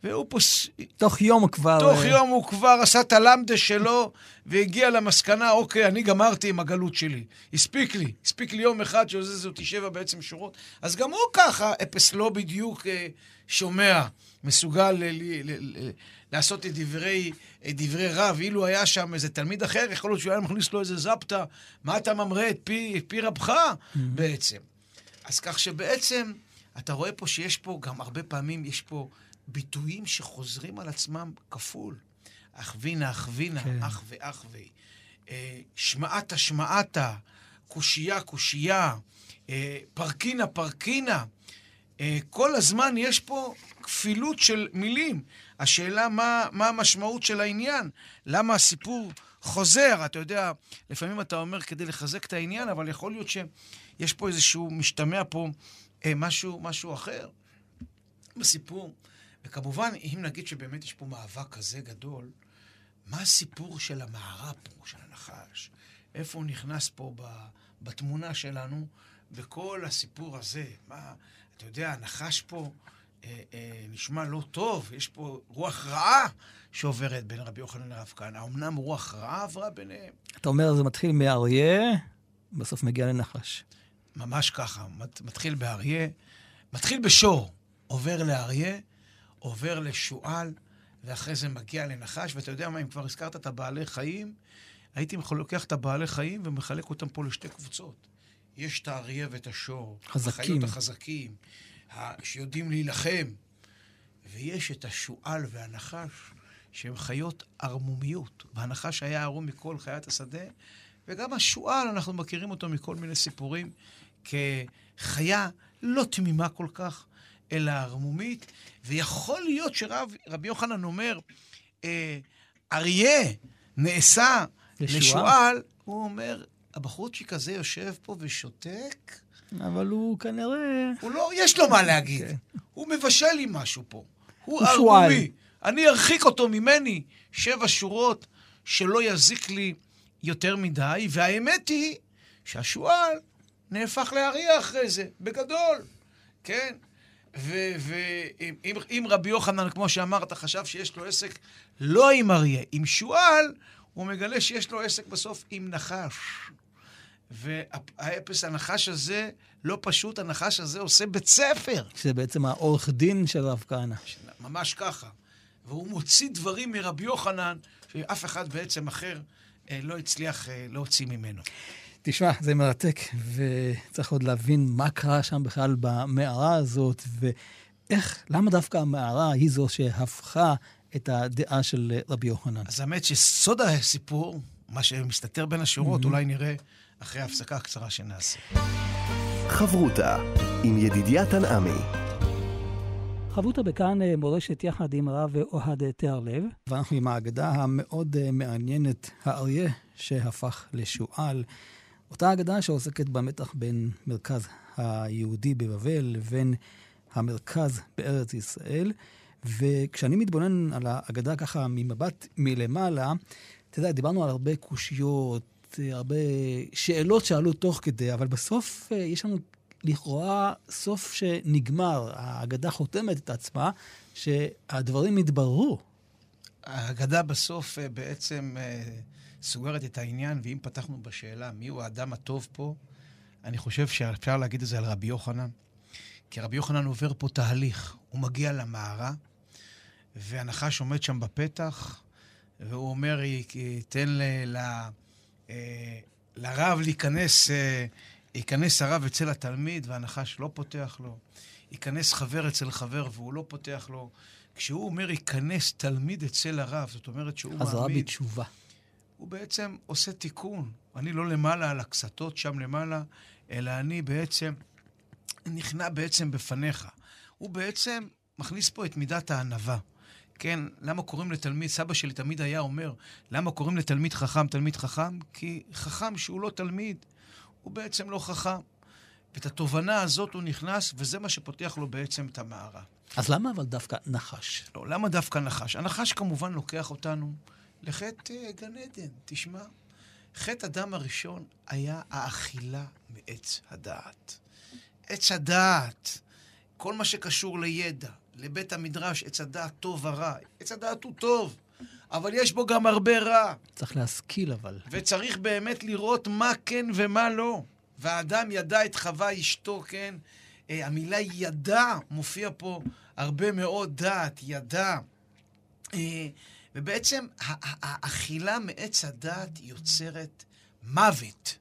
והוא פה, ס- תוך יום כבר... תוך אה, יום הוא כבר עשה את הלמדה שלו, והגיע למסקנה, אוקיי, אני גמרתי עם הגלות שלי. הספיק לי. הספיק לי יום אחד שעוזז אותי שבע בעצם שורות. אז גם הוא ככה, אפס לא בדיוק אה, שומע, מסוגל ל- ל- ל- ל- לעשות את דברי, את דברי רב. אילו היה שם איזה תלמיד אחר, יכול להיות שהוא היה מכניס לו איזה זפטה, מה אתה ממרה את פי, את פי רבך בעצם. אז כך שבעצם, אתה רואה פה שיש פה, גם הרבה פעמים יש פה ביטויים שחוזרים על עצמם כפול. אכווינה, אכווינה, כן. אח ואח ו... אה, שמעתה שמעתה, קושייה קושייה, אה, פרקינה פרקינה. אה, כל הזמן יש פה כפילות של מילים. השאלה מה, מה המשמעות של העניין, למה הסיפור חוזר. אתה יודע, לפעמים אתה אומר כדי לחזק את העניין, אבל יכול להיות שיש פה איזשהו, משתמע פה משהו, משהו אחר בסיפור. וכמובן, אם נגיד שבאמת יש פה מאבק כזה גדול, מה הסיפור של המערה פה, של הנחש? איפה הוא נכנס פה בתמונה שלנו, בכל הסיפור הזה? מה, אתה יודע, הנחש פה אה, אה, נשמע לא טוב, יש פה רוח רעה שעוברת בין רבי יוחנן לרב כהנא. אמנם רוח רעה עברה ביניהם. אתה אומר, זה מתחיל מאריה, בסוף מגיע לנחש. ממש ככה, מתחיל באריה, מתחיל בשור, עובר לאריה, עובר לשועל, ואחרי זה מגיע לנחש, ואתה יודע מה, אם כבר הזכרת את הבעלי חיים, הייתי לוקח את הבעלי חיים ומחלק אותם פה לשתי קבוצות. יש את האריה ואת השור. חזקים. החיות החזקים, שיודעים להילחם. ויש את השועל והנחש, שהם חיות ערמומיות. והנחש היה ערום מכל חיית השדה, וגם השועל, אנחנו מכירים אותו מכל מיני סיפורים, כחיה לא תמימה כל כך, אלא ערמומית. ויכול להיות שרבי יוחנן אומר, אה, אריה נעשה לשועל, הוא אומר, הבחורצ'יק הזה יושב פה ושותק. אבל הוא כנראה... הוא לא, יש לו מה להגיד. Okay. כן. הוא מבשל לי משהו פה. הוא ערמומי. אני ארחיק אותו ממני שבע שורות שלא יזיק לי יותר מדי, והאמת היא שהשועל נהפך לאריה אחרי זה, בגדול, כן? ואם רבי יוחנן, כמו שאמרת, חשב שיש לו עסק לא עם אריה, עם שועל, הוא מגלה שיש לו עסק בסוף עם נחש. והאפס הנחש הזה לא פשוט, הנחש הזה עושה בית ספר. שזה בעצם העורך דין של רב כהנא. ממש ככה. והוא מוציא דברים מרבי יוחנן, שאף אחד בעצם אחר אה, לא הצליח אה, להוציא ממנו. תשמע, זה מרתק, וצריך עוד להבין מה קרה שם בכלל במערה הזאת, ואיך, למה דווקא המערה היא זו שהפכה את הדעה של רבי יוחנן. אז האמת שסוד הסיפור, מה שמסתתר בין השורות, mm-hmm. אולי נראה אחרי ההפסקה הקצרה שנעשה. חברותה עם ידידיה תנעמי. חברותה בכאן אה, מורשת יחד עם הרב אוהד תיארלב, ואנחנו עם האגדה המאוד אה, מעניינת, האריה שהפך לשועל. אותה אגדה שעוסקת במתח בין מרכז היהודי בבבל לבין המרכז בארץ ישראל. וכשאני מתבונן על האגדה ככה ממבט מלמעלה, אתה יודע, דיברנו על הרבה קושיות, הרבה שאלות שעלו תוך כדי, אבל בסוף אה, יש לנו לכאורה סוף שנגמר. האגדה חותמת את עצמה, שהדברים יתבררו. האגדה בסוף אה, בעצם אה, סוגרת את העניין, ואם פתחנו בשאלה מיהו האדם הטוב פה, אני חושב שאפשר להגיד את זה על רבי יוחנן. כי רבי יוחנן עובר פה תהליך. הוא מגיע למערה, והנחש עומד שם בפתח, והוא אומר, תן ל... ל אה, לרב להיכנס, אה, ייכנס הרב אצל התלמיד והנחש לא פותח לו. ייכנס חבר אצל חבר והוא לא פותח לו. כשהוא אומר ייכנס תלמיד אצל הרב, זאת אומרת שהוא מעמיד... חזרה בתשובה. הוא בעצם עושה תיקון. אני לא למעלה על הקסתות שם למעלה, אלא אני בעצם נכנע בעצם בפניך. הוא בעצם מכניס פה את מידת הענווה. כן, למה קוראים לתלמיד, סבא שלי תמיד היה אומר, למה קוראים לתלמיד חכם תלמיד חכם? כי חכם שהוא לא תלמיד, הוא בעצם לא חכם. ואת התובנה הזאת הוא נכנס, וזה מה שפותח לו בעצם את המערה. אז למה אבל דווקא נחש? לא, למה דווקא נחש? הנחש כמובן לוקח אותנו לחטא uh, גן עדן. תשמע, חטא אדם הראשון היה האכילה מעץ הדעת. עץ הדעת, כל מה שקשור לידע, לבית המדרש עץ הדעת טוב ורע. עץ הדעת הוא טוב, אבל יש בו גם הרבה רע. צריך להשכיל אבל. וצריך באמת לראות מה כן ומה לא. והאדם ידע את חווה אשתו, כן? אה, המילה ידע מופיע פה הרבה מאוד דעת, ידע. אה, ובעצם האכילה מעץ הדעת יוצרת מוות,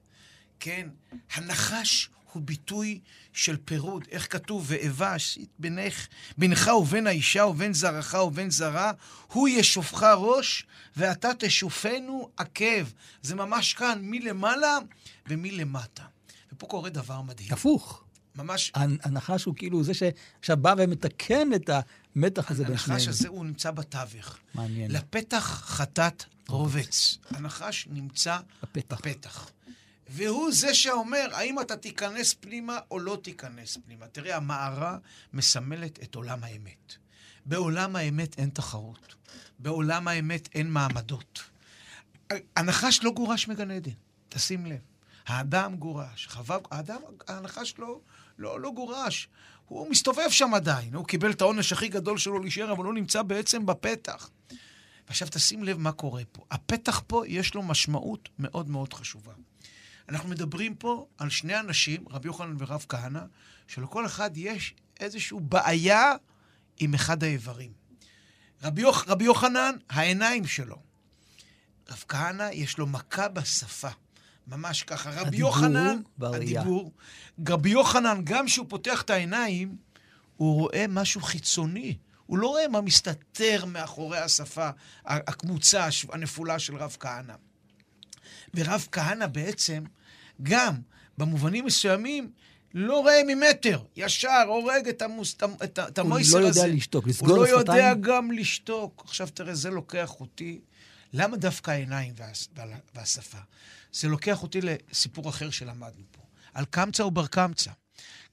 כן? הנחש הוא ביטוי של פירוד. איך כתוב? ואיבה עשית בינך, בינך ובין האישה ובין זרעך ובין זרע, הוא ישופך ראש, ואתה תשופנו עקב. זה ממש כאן, מלמעלה ומלמטה. ופה קורה דבר מדהים. הפוך. ממש... הנחש הוא כאילו זה שעכשיו בא ומתקן את המתח הזה בין שניהם. הנחש הזה הוא נמצא בתווך. מעניין. לפתח חטאת רובץ. הנחש נמצא בפתח. בפתח. והוא זה שאומר האם אתה תיכנס פנימה או לא תיכנס פנימה. תראה, המערה מסמלת את עולם האמת. בעולם האמת אין תחרות. בעולם האמת אין מעמדות. הנחש לא גורש מגן עדן, תשים לב. האדם גורש, חווה, האדם, הנחש לא, לא, לא גורש. הוא מסתובב שם עדיין, הוא קיבל את העונש הכי גדול שלו להישאר, אבל הוא נמצא בעצם בפתח. ועכשיו תשים לב מה קורה פה. הפתח פה יש לו משמעות מאוד מאוד חשובה. אנחנו מדברים פה על שני אנשים, רבי יוחנן ורב כהנא, שלכל אחד יש איזושהי בעיה עם אחד האיברים. רבי, יוח, רבי יוחנן, העיניים שלו. רב כהנא, יש לו מכה בשפה. ממש ככה. רבי הדיבור יוחנן, בראייה. הדיבור, רבי יוחנן, גם כשהוא פותח את העיניים, הוא רואה משהו חיצוני. הוא לא רואה מה מסתתר מאחורי השפה, הקמוצה, הנפולה של רב כהנא. ורב כהנא בעצם, גם במובנים מסוימים, לא רואה ממטר, ישר הורג את, המוס, את, את המויסר הוא לא הזה. יודע לשתוק, לסגור הוא לא לשפתיים. יודע גם לשתוק. עכשיו תראה, זה לוקח אותי, למה דווקא העיניים והשפה? זה לוקח אותי לסיפור אחר שלמדנו פה, על קמצא ובר קמצא.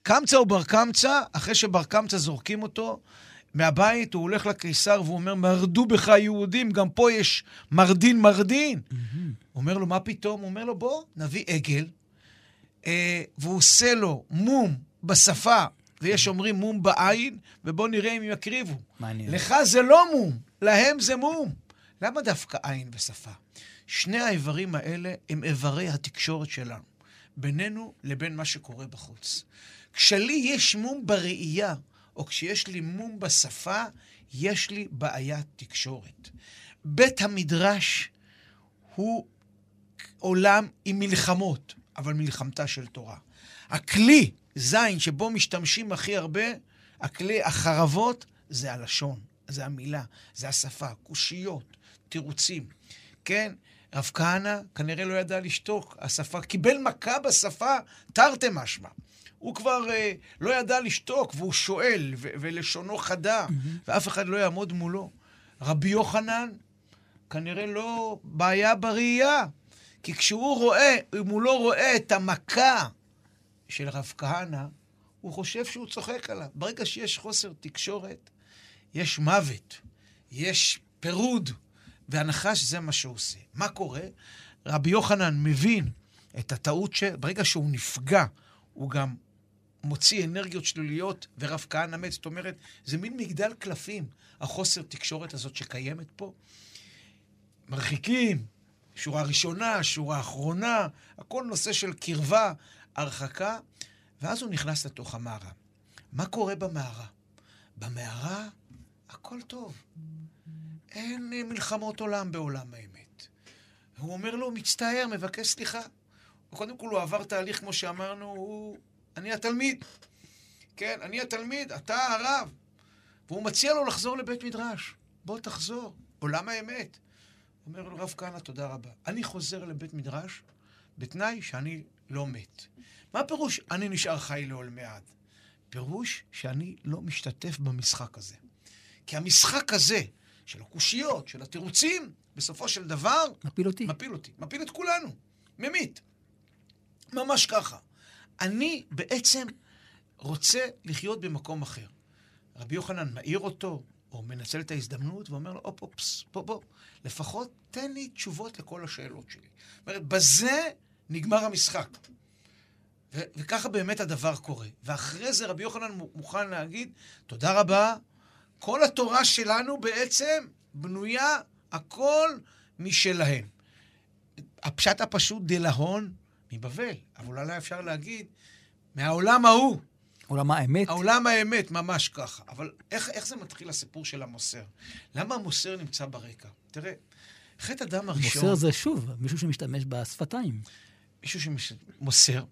קמצא ובר קמצא, אחרי שבר קמצא זורקים אותו מהבית, הוא הולך לקיסר והוא אומר, מרדו בך יהודים, גם פה יש מרדין מרדין. הוא אומר לו, מה פתאום? הוא אומר לו, בוא, נביא עגל, אה, והוא עושה לו מום בשפה, ויש אומרים מום בעין, ובוא נראה אם יקריבו. מעניין. לך זה לא מום, להם זה מום. למה דווקא עין ושפה? שני האיברים האלה הם איברי התקשורת שלנו, בינינו לבין מה שקורה בחוץ. כשלי יש מום בראייה, או כשיש לי מום בשפה, יש לי בעיית תקשורת. בית המדרש הוא עולם עם מלחמות, אבל מלחמתה של תורה. הכלי, זין, שבו משתמשים הכי הרבה, הכלי, החרבות, זה הלשון, זה המילה, זה השפה, קושיות, תירוצים. כן? רב כהנא כנראה לא ידע לשתוק, השפה, קיבל מכה בשפה תרתי משמע. הוא כבר אה, לא ידע לשתוק, והוא שואל, ו- ולשונו חדה, ואף אחד לא יעמוד מולו. רבי יוחנן, כנראה לא בעיה בראייה. כי כשהוא רואה, אם הוא לא רואה את המכה של רב כהנא, הוא חושב שהוא צוחק עליו. ברגע שיש חוסר תקשורת, יש מוות, יש פירוד, והנחש זה מה שהוא עושה. מה קורה? רבי יוחנן מבין את הטעות ש... ברגע שהוא נפגע, הוא גם מוציא אנרגיות שליליות, ורב כהנא מת. זאת אומרת, זה מין מגדל קלפים, החוסר תקשורת הזאת שקיימת פה. מרחיקים, שורה ראשונה, שורה אחרונה, הכל נושא של קרבה, הרחקה, ואז הוא נכנס לתוך המערה. מה קורה במערה? במערה הכל טוב. אין אה, מלחמות עולם בעולם האמת. הוא אומר לו, מצטער, מבקש סליחה. קודם כל הוא עבר תהליך, כמו שאמרנו, הוא... אני התלמיד. כן, אני התלמיד, אתה הרב. והוא מציע לו לחזור לבית מדרש. בוא תחזור, עולם האמת. אומר לו רב כהנא, תודה רבה. אני חוזר לבית מדרש בתנאי שאני לא מת. מה פירוש אני נשאר חי לעולמי עד? פירוש שאני לא משתתף במשחק הזה. כי המשחק הזה, של הקושיות, של התירוצים, בסופו של דבר, מפיל אותי. מפיל אותי. מפיל את כולנו. ממית. ממש ככה. אני בעצם רוצה לחיות במקום אחר. רבי יוחנן מעיר אותו, או מנצל את ההזדמנות, ואומר לו, הופ, אופס, בוא, בוא, לפחות תן לי תשובות לכל השאלות שלי. זאת אומרת, בזה נגמר המשחק. ו- וככה באמת הדבר קורה. ואחרי זה רבי יוחנן מו- מוכן להגיד, תודה רבה, כל התורה שלנו בעצם בנויה הכל משלהם. הפשט הפשוט דלהון מבבל, אבל אולי אפשר להגיד, מהעולם ההוא, עולם האמת. העולם האמת, ממש ככה. אבל איך, איך זה מתחיל הסיפור של המוסר? למה המוסר נמצא ברקע? תראה, חטא הדם הראשון... מוסר זה שוב, מישהו שמשתמש בשפתיים. מישהו שמוסר.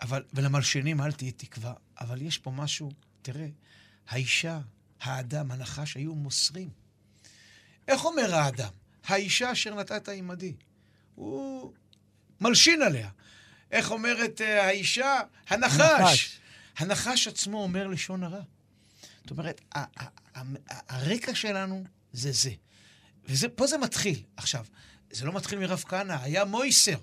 אבל, ולמלשנים אל תהיה תקווה. אבל יש פה משהו, תראה, האישה, האדם, הנחש, היו מוסרים. איך אומר האדם? האישה אשר נתת עמדי. הוא מלשין עליה. איך אומרת אה, האישה? הנחש. הנחש. הנחש עצמו אומר לשון הרע. זאת אומרת, הרקע שלנו זה זה. ופה זה מתחיל. עכשיו, זה לא מתחיל מרב כהנא, היה מויסר.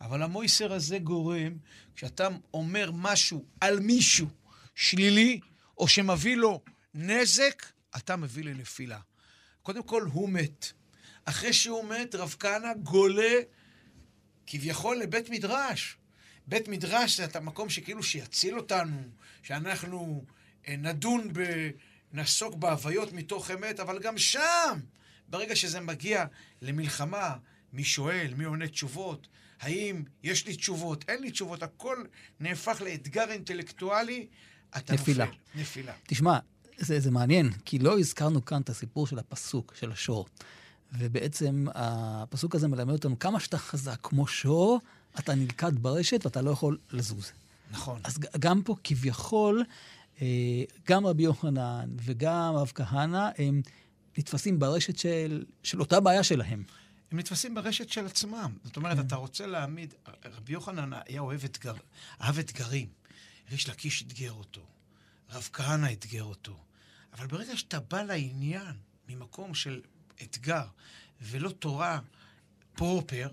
אבל המויסר הזה גורם, כשאתה אומר משהו על מישהו שלילי, או שמביא לו נזק, אתה מביא לנפילה. קודם כל, הוא מת. אחרי שהוא מת, רב כהנא גולה כביכול לבית מדרש. בית מדרש זה את המקום שכאילו שיציל אותנו, שאנחנו אה, נדון ב... נעסוק בהוויות מתוך אמת, אבל גם שם, ברגע שזה מגיע למלחמה, מי שואל, מי עונה תשובות, האם יש לי תשובות, אין לי תשובות, הכל נהפך לאתגר אינטלקטואלי, אתה נפילה. נופל. נפילה. תשמע, זה, זה מעניין, כי לא הזכרנו כאן את הסיפור של הפסוק, של השור. ובעצם הפסוק הזה מלמד אותנו כמה שאתה חזק כמו שור, אתה נלכד ברשת ואתה לא יכול לזוז. נכון. אז גם פה כביכול, אה, גם רבי יוחנן וגם רב כהנא, הם נתפסים ברשת של, של אותה בעיה שלהם. הם נתפסים ברשת של עצמם. זאת אומרת, אתה רוצה להעמיד... רבי יוחנן היה אוהב אתגר, אהב אתגרים. ריש לקיש אתגר אותו, רב כהנא אתגר אותו. אבל ברגע שאתה בא לעניין ממקום של אתגר ולא תורה פרופר,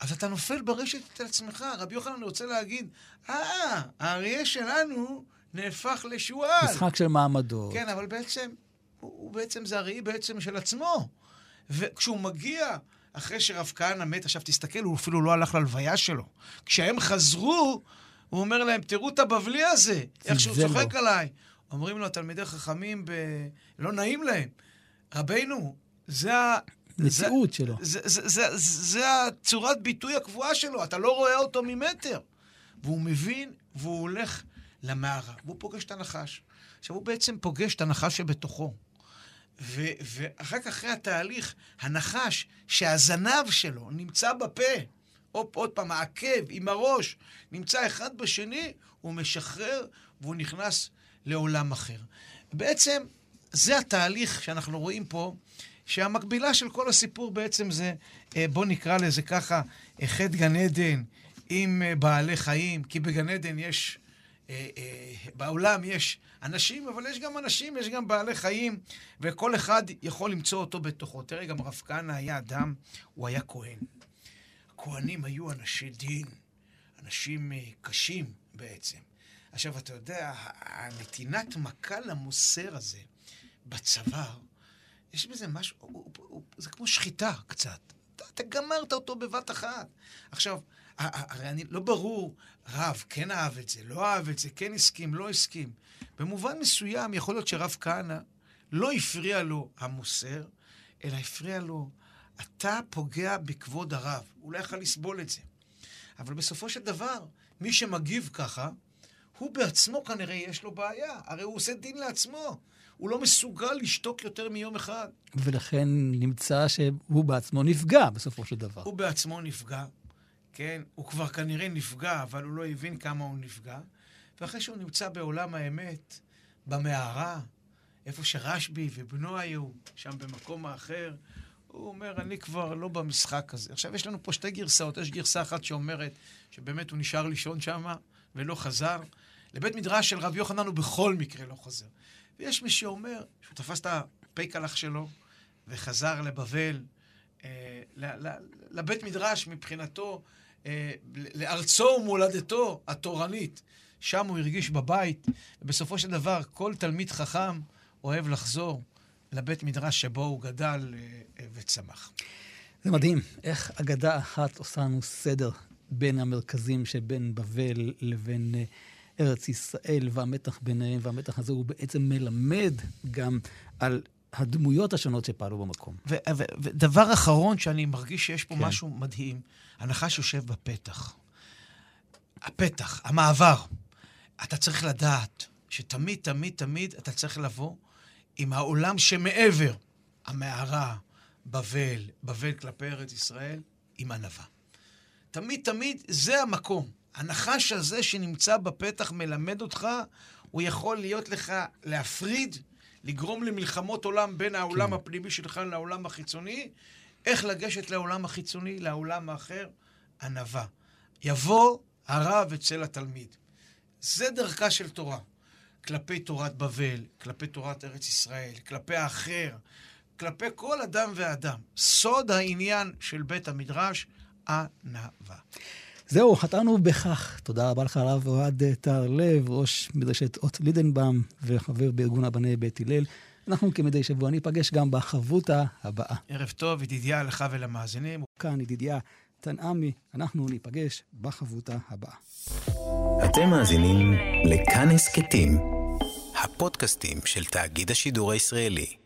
אז אתה נופל ברשת אצל עצמך. רבי יוחנן, רוצה להגיד, אה, האריה שלנו נהפך לשועל. משחק של מעמדות. כן, אבל בעצם, הוא, הוא בעצם, זה הראי בעצם של עצמו. וכשהוא מגיע, אחרי שרב כהנא מת, עכשיו תסתכל, הוא אפילו לא הלך ללוויה שלו. כשהם חזרו, הוא אומר להם, תראו את הבבלי הזה, איך שהוא צוחק בו. עליי. אומרים לו, התלמידי חכמים, ב... לא נעים להם. רבנו, זה ה... מציאות שלו. זה, זה, זה, זה, זה הצורת ביטוי הקבועה שלו, אתה לא רואה אותו ממטר. והוא מבין, והוא הולך למערה, והוא פוגש את הנחש. עכשיו, הוא בעצם פוגש את הנחש שבתוכו. ו- ואחר כך, אחרי התהליך, הנחש שהזנב שלו נמצא בפה, או עוד פעם, העקב עם הראש, נמצא אחד בשני, הוא משחרר והוא נכנס לעולם אחר. בעצם, זה התהליך שאנחנו רואים פה, שהמקבילה של כל הסיפור בעצם זה, אה, בוא נקרא לזה ככה, אה, חטא גן עדן עם אה, בעלי חיים, כי בגן עדן יש, בעולם יש אנשים, אבל יש גם אנשים, יש גם בעלי חיים, וכל אחד יכול למצוא אותו בתוכו. תראה, גם רב כהנא היה אדם, הוא היה כהן. הכהנים היו אנשי דין, אנשים קשים בעצם. עכשיו, אתה יודע, הנתינת מכה למוסר הזה בצוואר, יש בזה משהו, זה כמו שחיטה קצת. אתה, אתה גמרת אותו בבת אחת. עכשיו, הרי אני, לא ברור, רב כן אהב את זה, לא אהב את זה, כן הסכים, לא הסכים. במובן מסוים, יכול להיות שרב כהנא לא הפריע לו המוסר, אלא הפריע לו, אתה פוגע בכבוד הרב. הוא לא יכל לסבול את זה. אבל בסופו של דבר, מי שמגיב ככה, הוא בעצמו כנראה יש לו בעיה. הרי הוא עושה דין לעצמו. הוא לא מסוגל לשתוק יותר מיום אחד. ולכן נמצא שהוא בעצמו נפגע בסופו של דבר. הוא בעצמו נפגע, כן? הוא כבר כנראה נפגע, אבל הוא לא הבין כמה הוא נפגע. ואחרי שהוא נמצא בעולם האמת, במערה, איפה שרשב"י ובנו היו, שם במקום האחר, הוא אומר, אני כבר לא במשחק הזה. עכשיו, יש לנו פה שתי גרסאות. יש גרסה אחת שאומרת שבאמת הוא נשאר לישון שם ולא חזר. לבית מדרש של רבי יוחנן הוא בכל מקרה לא חוזר. ויש מי שאומר שהוא תפס את הפייקלח שלו וחזר לבבל, אה, לבית מדרש מבחינתו, אה, לארצו ומולדתו התורנית. שם הוא הרגיש בבית, ובסופו של דבר כל תלמיד חכם אוהב לחזור לבית מדרש שבו הוא גדל אה, אה, וצמח. זה מדהים, איך אגדה אחת עושה לנו סדר בין המרכזים שבין בבל לבין אה, ארץ ישראל, והמתח ביניהם, והמתח הזה הוא בעצם מלמד גם על הדמויות השונות שפעלו במקום. ודבר אחרון שאני מרגיש שיש פה. כן. משהו מדהים, הנחש יושב בפתח. הפתח, המעבר. אתה צריך לדעת שתמיד, תמיד, תמיד אתה צריך לבוא עם העולם שמעבר. המערה, בבל, בבל כלפי ארץ ישראל, עם ענווה. תמיד, תמיד, זה המקום. הנחש הזה שנמצא בפתח מלמד אותך, הוא יכול להיות לך, להפריד, לגרום למלחמות עולם בין העולם כן. הפנימי שלך לעולם החיצוני. איך לגשת לעולם החיצוני, לעולם האחר? ענווה. יבוא הרב אצל התלמיד. זה דרכה של תורה. כלפי תורת בבל, כלפי תורת ארץ ישראל, כלפי האחר, כלפי כל אדם ואדם. סוד העניין של בית המדרש, ענווה. זהו, חטאנו בכך. תודה רבה לך, הרב אוהד טהרלב, ראש מדרשת אות לידנבאום וחבר בארגון הבני בית הלל. אנחנו כמדי שבוע ניפגש גם בחבותה הבאה. ערב טוב, ידידיה לך ולמאזינים. כאן ידידיה תנעמי, אנחנו ניפגש בחבותה הבאה. אתם מאזינים לכאן הסכתים, הפודקאסטים של תאגיד השידור הישראלי.